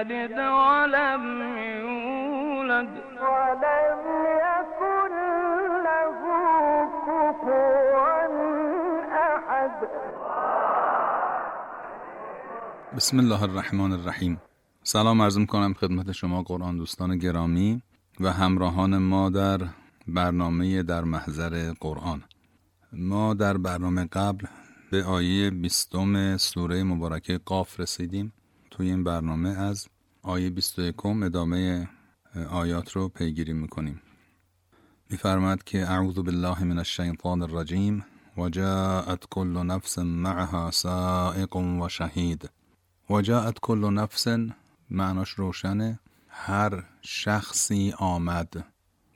يلد ولم يولد. ولم يكن له كفوا أحد. بسم الله الرحمن الرحیم. سلام عرض کنم خدمت شما قرآن دوستان گرامی و همراهان ما در برنامه در محضر قرآن. ما در برنامه قبل به آیه بیستم سوره مبارکه قاف رسیدیم. توی این برنامه از آیه 21 ادامه آیات رو پیگیری می‌کنیم. میفرماد که اعوذ بالله من الشیطان الرجیم و جاءت كل نفس معها سائق و شهید. و جاءت كل نفس معناش روشنه. هر شخصی آمد.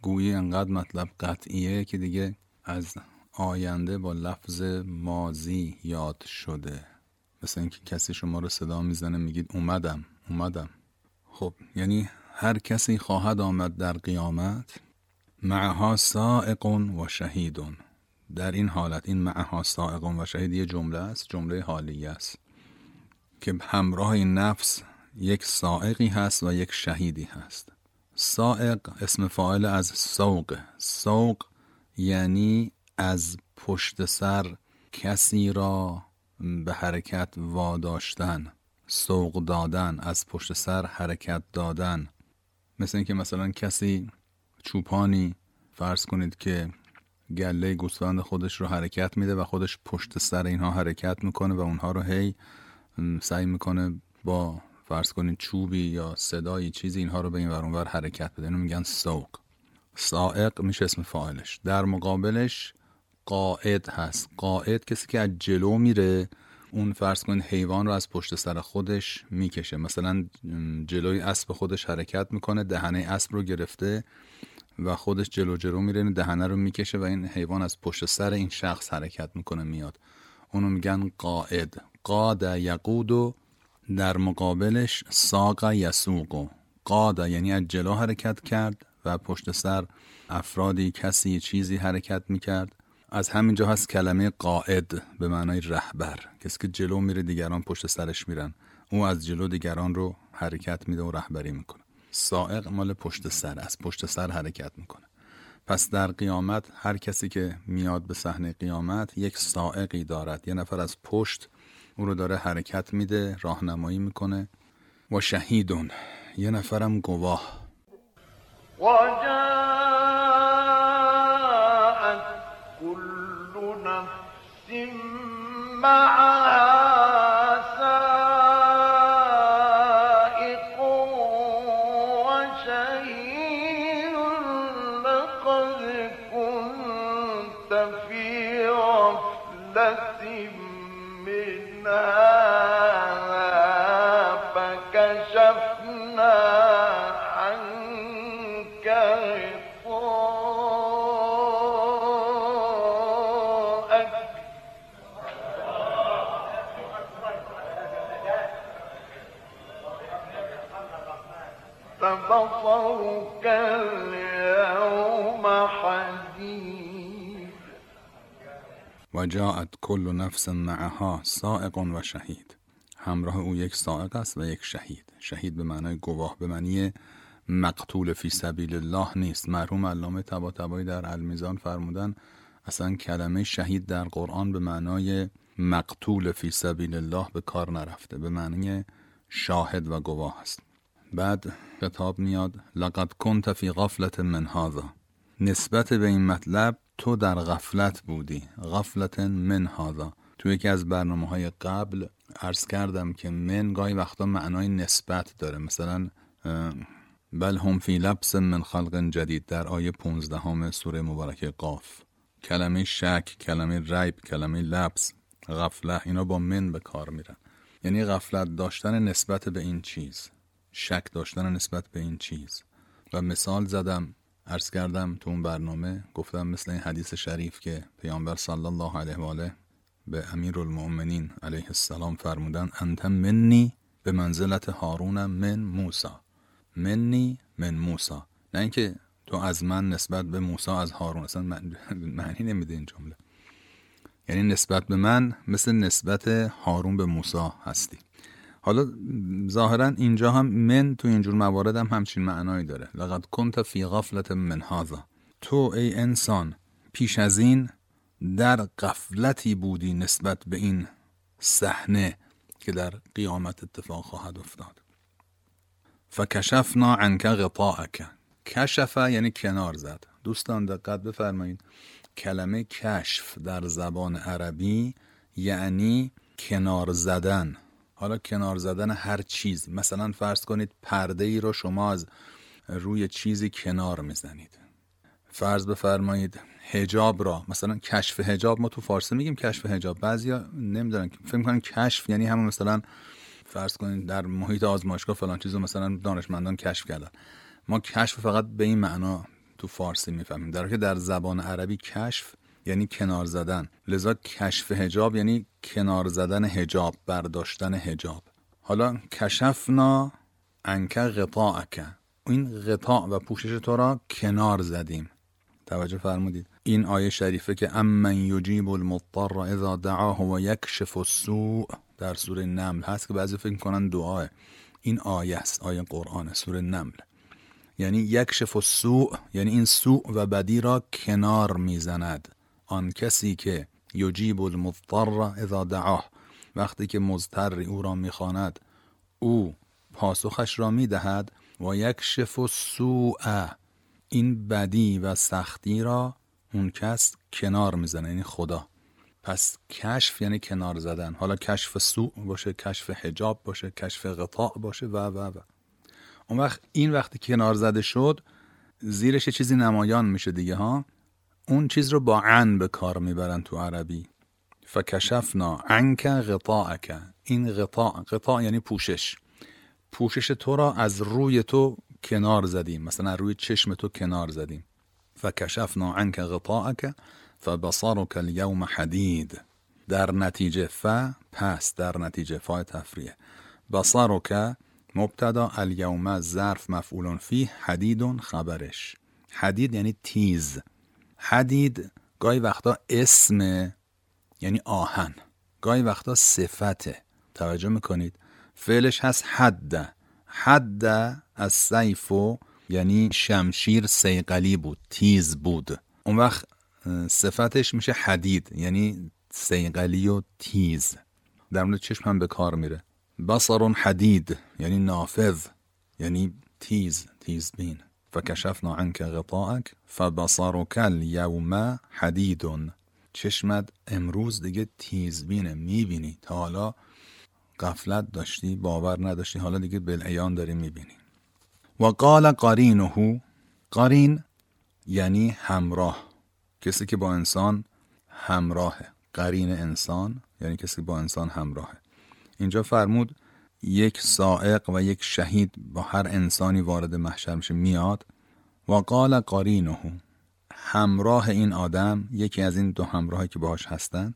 گویی انقدر مطلب قطعیه که دیگه از آینده با لفظ مازی یاد شده. مثل اینکه کسی شما رو صدا می‌زنه میگید اومدم اومدم. خب یعنی هر کسی خواهد آمد در قیامت معها سائق و شهیدون در این حالت این معها سائق و شهید یه جمله است جمله حالیه است. که همراه این نفس یک سائقی هست و یک شهیدی هست. سائق اسم فاعل از سوق. سوق یعنی از پشت سر کسی را به حرکت واداشتن سوق دادن از پشت سر حرکت دادن. مثل اینکه مثلا کسی چوپانی فرض کنید که گله گوسفند خودش رو حرکت میده و خودش پشت سر اینها حرکت می‌کنه و اونها رو هی سعی می‌کنه با فرض کنید چوبی یا صدایی چیزی اینها رو به این ورانور حرکت بده. اینو میگن سوق. سائق میشه اسم فاعلش. در مقابلش قائد هست. قائد کسی که از جلو میره اون فرض کنید حیوان رو از پشت سر خودش می‌کشه. مثلا جلوی اسب خودش حرکت می‌کنه دهنه اسب رو گرفته و خودش جلو جلو میره دهنه رو می‌کشه و این حیوان از پشت سر این شخص حرکت می‌کنه میاد. اونو میگن قائد قاد یقود و در مقابلش ساق یسوق. قاد یعنی از جلو حرکت کرد و پشت سر افرادی کسی چیزی حرکت می‌کرد. از همینجا هست کلمه قائد به معنای رهبر. کسی که جلو میره دیگران پشت سرش میرن. او از جلو دیگران رو حرکت میده و رهبری می‌کنه. سائق مال پشت سر از پشت سر حرکت می‌کنه. پس در قیامت هر کسی که میاد به صحنه قیامت یک سائقی دارد. یه نفر از پشت او رو داره حرکت میده راهنمایی می‌کنه. و شهیدون. یه نفرم گواه. و كل نفس معها جاعت کل نفس معها سائق و شهید. همراه او یک سائق است و یک شهید. شهید به معنای گواه به معنی مقتول فی سبیل الله نیست. مرحوم علامه طباطبایی در المیزان فرمودن اصلا کلمه شهید در قرآن به معنای مقتول فی سبیل الله به کار نرفته به معنی شاهد و گواه است. بعد کتاب میاد لقد کنت فی غفلت من هذا. نسبت به این مطلب تو در غفلت بودی. غفلت من هذا. تو یکی از برنامه های قبل عرض کردم که من گاهی وقتا معنای نسبت داره. مثلا بل هم فی لبس من خلق جدید. در آیه 15 همه سوره مبارکه قاف. کلمه شک کلمه ریب کلمه لبس غفله اینا با من به کار میرن. یعنی غفلت داشتن نسبت به این چیز. شک داشتن نسبت به این چیز. و مثال زدم عرض کردم تو اون برنامه گفتم مثل این حدیث شریف که پیامبر صلی الله علیه و آله به امیر المؤمنین علیه السلام فرمودن انت منی به منزلت هارون من موسا منی من موسا نه اینکه تو از من نسبت به موسا از هارون. اصلا معنی نمیده این جمله. یعنی نسبت به من مثل نسبت هارون به موسا هستی. حالا ظاهرا اینجا هم من تو اینجور موارد هم همچین معنایی داره. لقد کنت فی غفلت من هذا. تو ای انسان پیش از این در غفلتی بودی نسبت به این صحنه که در قیامت اتفاق خواهد افتاد. فکشفنا عنک غطاءک. کشف یعنی کنار زد. دوستان دقت بفرمایید. کلمه کشف در زبان عربی یعنی کنار زدن. حالا کنار زدن هر چیز. مثلا فرض کنید پرده ای رو شما از روی چیزی کنار می‌زنید. فرض بفرمایید هجاب را. مثلا کشف هجاب ما تو فارسی میگیم کشف هجاب بعضیا نمی‌دونن فکر کنن کشف یعنی همون مثلا فرض کنید در محیط آزمایشگاه فلان چیزو مثلا دانشمندان کشف کردن. ما کشف فقط به این معنا تو فارسی می‌فهمیم. در که در زبان عربی کشف یعنی کنار زدن. لذا کشف هجاب یعنی کنار زدن هجاب برداشتن هجاب حالا کشفنا انک غطاءک. این غطاء و پوشش تو را کنار زدیم. توجه فرمودید. این آیه شریفه که امن یجیب المضطر اذا دعاه و یکشف السوء در سوره نمل هست که بعضی فکر کنن دعاه. این آیه است آیه قرآن سوره نمل. یعنی یکشف السوء یعنی این سوء و بدی را کنار می‌زند. آن کسی که یجیب المضطر اذا دعاه وقتی که مضطر او را می‌خواند او پاسخش را می‌دهد و یکشف السوء. این بدی و سختی را اون کس کنار می‌زنه یعنی خدا. پس کشف یعنی کنار زدن. حالا کشف سوء باشه کشف حجاب باشه کشف غطاء باشه و و و. اون وقت این وقتی کنار زده شد زیرش چیزی نمایان میشه دیگه ها؟ اون چیز رو با عن به کار می‌برن تو عربی. فکشفنا عنک غطاءک. این غطاء غطاء یعنی پوشش. پوشش تو را از روی تو کنار زدیم. مثلا روی چشم تو کنار زدیم. فکشفنا عنک غطاءک فبصرک اليوم حدید. در نتیجه ف پس در نتیجه فای تفریه بصرک مبتدا الیوم ظرف مفعول فی حدید خبرش. حدید یعنی تیز. حدید گاهی وقتا اسم یعنی آهن. گاهی وقتا صفته. توجه می‌کنید؟ فعلش هست حد. حد از سیفو یعنی شمشیر سیقلی بود تیز بود. اون وقت صفتش میشه حدید یعنی سیقلی و تیز. در مورد چشم هم به کار میره. بصر حدید یعنی نافذ یعنی تیز تیز بین. فکشفنا عنک غطاءک فبصرک اليوم حدید چشمت امروز دیگه تیزبینه می‌بینی. تا حالا غفلت داشتی باور نداشتی حالا دیگه بالعیان داری می‌بینی. و قال قرینه قرین یعنی همراه. کسی که با انسان همراهه. قرین انسان یعنی کسی که با انسان همراهه. اینجا فرمود یک سائق و یک شهید با هر انسانی وارد محشر میشه میاد. و قال قرینه همراه این آدم یکی از این دو همراهی که باهاش هستن.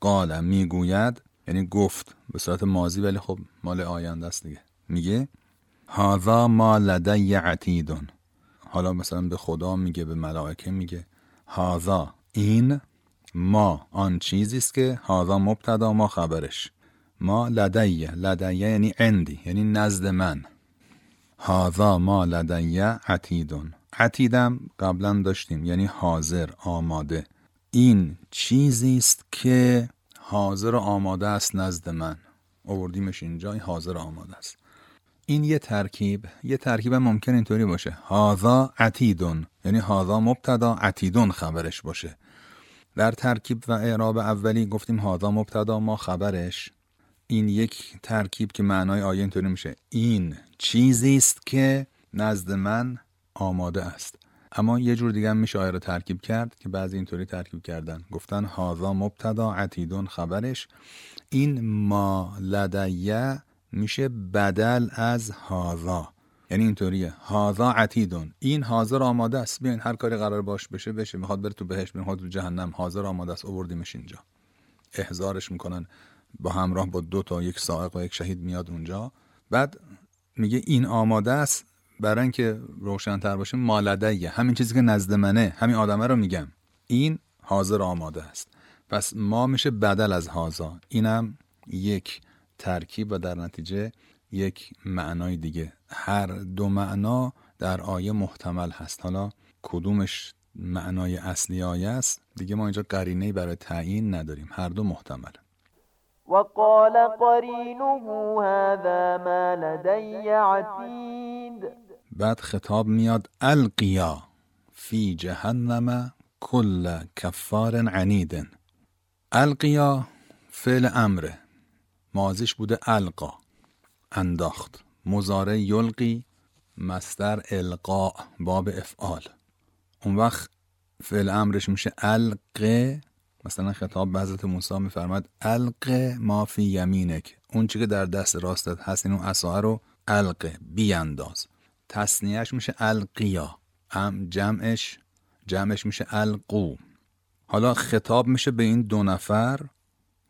قال می‌گوید یعنی گفت به صورت ماضی ولی خب مال آینده است دیگه. میگه هذا ما لدی عتیدون حالا مثلا به خدا میگه به ملائکه میگه هذا این ما آن چیزی است که هذا مبتدا ما خبرش. ما لدیه. لدیه یعنی عندی یعنی نزد من. هذا ما لدیه عتیدون. عتیدم قبلا داشتیم یعنی حاضر آماده. این چیزی است که حاضر آماده است نزد من. آوردیمش اینجا حاضر آماده است. این یه ترکیب. یه ترکیب ممکن اینطوری باشه. هاذا عتیدون. یعنی هاذا مبتدا عتیدون خبرش باشه. در ترکیب و اعراب اولی گفتیم هاذا مبتدا ما خبرش. این یک ترکیب که معنای آیه اینطوری میشه. این چیزی است که نزد من آماده است. اما یه جور دیگه هم میشه آیه رو ترکیب کرد که بعضی اینطوری ترکیب کردن. گفتن هاذا مبتدا عتیدون خبرش. این ما لدیه میشه بدل از هاذا یعنی اینطوریه. هاذا عتیدون. این حاضر آماده است. بیاین هر کاری قرار باش بشه بشه. می‌خواد بره تو بهش می‌خواد تو جهنم. حاضر آماده است. آوردیمش اینجا. احزارش می‌کنن. با همراه با دو تا یک سائق و یک شهید میاد اونجا. بعد میگه این آماده است برای اینکه روشنتر باشه مالدیه همین چیزی که نزد منه همین آدمه رو میگم. این حاضر آماده است. پس ما میشه بدل از هازا اینم یک ترکیب و در نتیجه یک معنای دیگه. هر دو معنا در آیه محتمل هست. حالا کدومش معنای اصلی آیه است؟ دیگه ما اینجا قرینه برای تعیین نداریم. هر دو محتمل. وقال قرینه هذا ما لدی عتید بعد خطاب میاد القیا فی جهنم کل کفار عنید. القیا فعل امره. مازیش بوده القا. انداخت. مزاره یلقی مستر القا باب افعال. اون وقت فعل امرش میشه القه. مثلا خطاب به حضرت موسی میفرماد القه ما فی یمینک. اون چی که در دست راستت هست اینو اون رو القه بیانداز. تصنیهش میشه القیا. ام جمعش جمعش میشه القو. حالا خطاب میشه به این دو نفر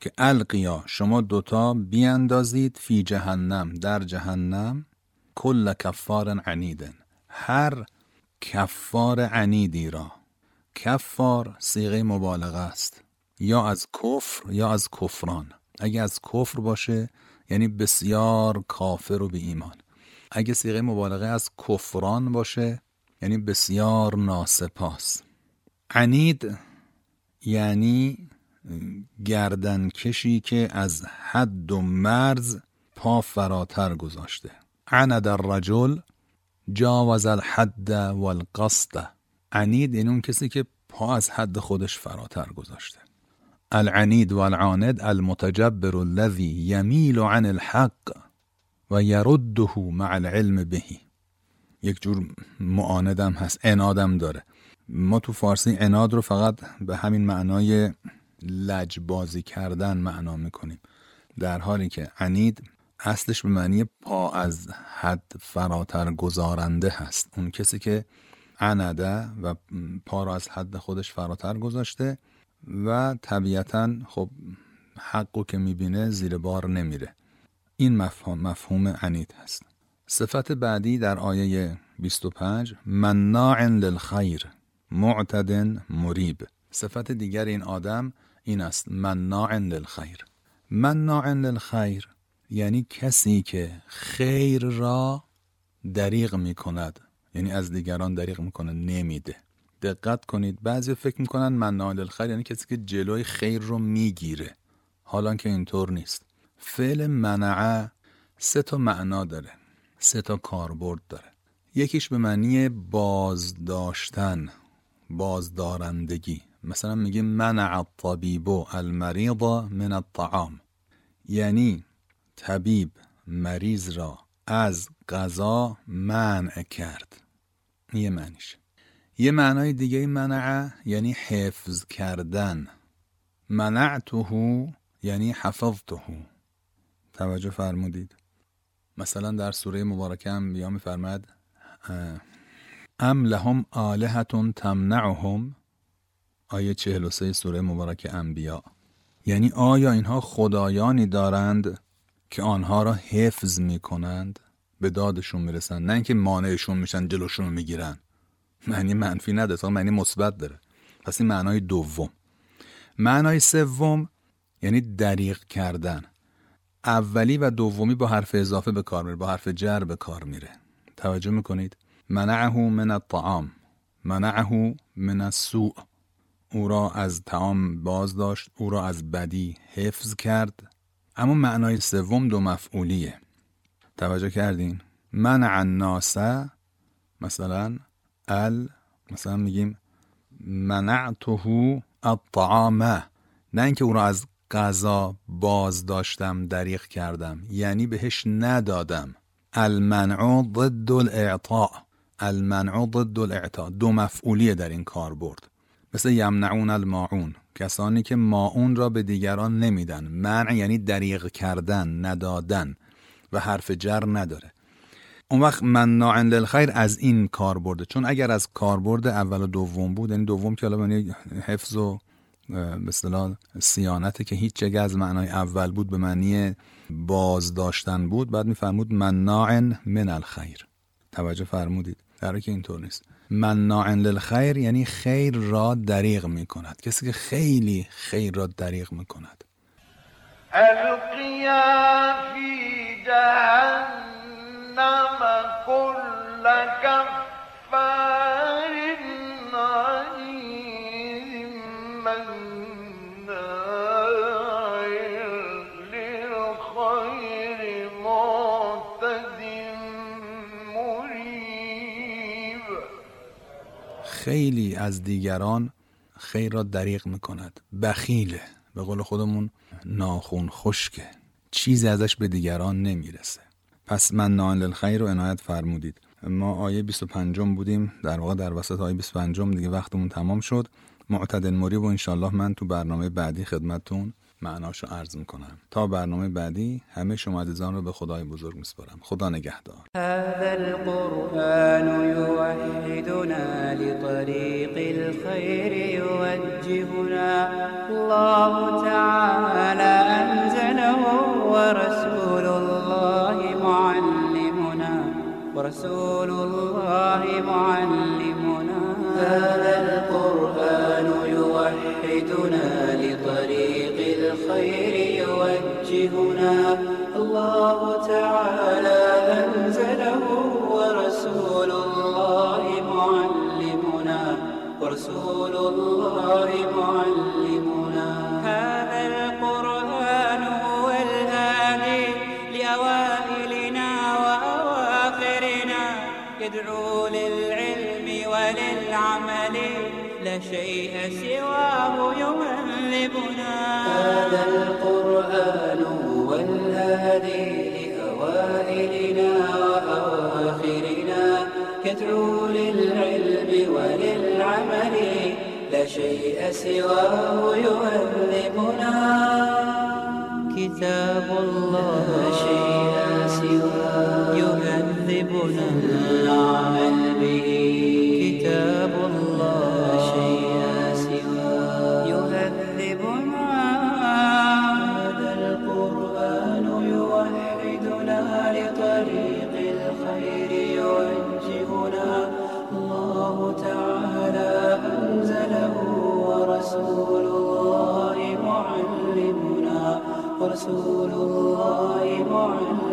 که القیا شما دوتا بیاندازید فی جهنم در جهنم کل کفار عنیدن. هر کفار عنیدی را. کفار سیغه مبالغه است. یا از کفر یا از کفران. اگه از کفر باشه یعنی بسیار کافر و به ایمان اگه سیغه مبالغه از کفران باشه یعنی بسیار ناسپاس. عنید یعنی گردن کشی که از حد و مرز پا فراتر گذاشته. عند الرجل جاوز الحد والقصد. عنید این اون کسی که پا از حد خودش فراتر گذاشته. العنید والعاند المتجبر الذي يميل عن الحق و یرده مع العلم بهی یک جور معاندم هست انادم داره. ما تو فارسی اناد رو فقط به همین معنای لجبازی کردن معنا می‌کنیم. در حالی که عنید اصلش به معنی پا از حد فراتر گذارنده هست. اون کسی که عنده و پا را از حد خودش فراتر گذاشته و طبیعتا خب حقو که می‌بینه زیر بار نمیره. این مفهوم, مفهوم عنید هست. صفت بعدی در آیه 25 مناع للخیر معتد مریب. صفت دیگر این آدم این است مناع للخیر. مناع للخیر یعنی کسی که خیر را دریغ می کند یعنی از دیگران دریغ می‌کنه نمیده. دقت کنید بعضی فکر می‌کنن مناع للخیر یعنی کسی که جلوی خیر رو می‌گیره. حالا که اینطور نیست. فعل منعه سه تا معنا داره. سه تا کاربرد داره. یکیش به معنی بازداشتن بازدارندگی. مثلا میگه منع الطبیب المریض من الطعام. یعنی طبیب مریض را از غذا منع کرد. یه معنیش. یه معنای دیگه منع یعنی حفظ کردن. منعته یعنی حفظته. توجه فرمودید. مثلا در سوره مبارکه هم بیا میفرماد ام لهم آلهتون تمنعهم. آیه 43 سوره مبارکه انبیا. یعنی آیا اینها خدایانی دارند؟ که آنها را حفظ می کنند به دادشون می‌رسن نه اینکه مانعشون میشن جلوشون رو می‌گیرن. معنی منفی نداره معنی مثبت داره. پس این معنای دوم. معنای سوم یعنی دریغ کردن. اولی و دومی با حرف اضافه به کار میره با حرف جر به کار میره. توجه می‌کنید؟ منعه من الطعام. منعه من السوء. او را از تعام باز داشت او را از بدی حفظ کرد. اما معنای سوم دو مفعولیه. توجه کردین؟ منع الناس مثلا ال مثلا میگیم منعته الطعام. نه اینکه او را از غذا باز داشتم دریغ کردم. یعنی بهش ندادم. المنع ضد الاعطاء. المنع ضد الاعطا دو مفعولیه در این کار برد مثل یمنعون الماعون. کسانی که ماعون را به دیگران نمیدن. منع یعنی دریغ کردن ندادن و حرف جر نداره. اون وقت مناعن للخیر از این کار برده. چون اگر از کاربرد اول و دوم بود یعنی دوم که حالا حفظ و به سیانته که هیچ جگه از معنای اول بود به معنی باز داشتن بود بعد میفرمود مناعن من الخیر. توجه فرمودید. در که اینطور نیست. مناعن للخیر یعنی خیر را دریغ می کند کسی که خیلی خیر را دریغ می کند جهنم كل كفار. خیلی از دیگران خیر را دریغ می کند بخیله. به قول خودمون ناخون خشکه. چیزی ازش به دیگران نمی‌رسه. پس من نان للخیر رو عنایت فرمودید. ما آیه 25 بودیم. در واقع در وسط آیه 25 دیگه وقتمون تمام شد. معتدل مریب و انشالله من تو برنامه بعدی خدمتتون معناشو عرض می‌کنم. تا برنامه بعدی همه شما عزیزان رو به خدای بزرگ میسپارم. خدا نگهدار. هذا القرآن يوحدنا لطريق الخير يوجهنا. الله تعالى أنزله ورسول الله معلمنا. ورسول الله معلمنا. هذا القرآن يوحدنا لطريق الخير يوجهنا. الله تعالى أنزله ورسول الله معلمنا. ورسول الله معلمنا. هذا القرآن هو الهادي لأوائلنا وأواخرنا. يدعو للعلم وللعمل. لا شيء سواه يهذبنا هذا القرآن هو الهادي لأوائلنا وأواخرنا. يدعو للعلم وللعمل لا شيء سواه يهذبنا كتاب الله. لا شيء سواه يهذبنا العمل به. معلمنا ورسول الله معلمنا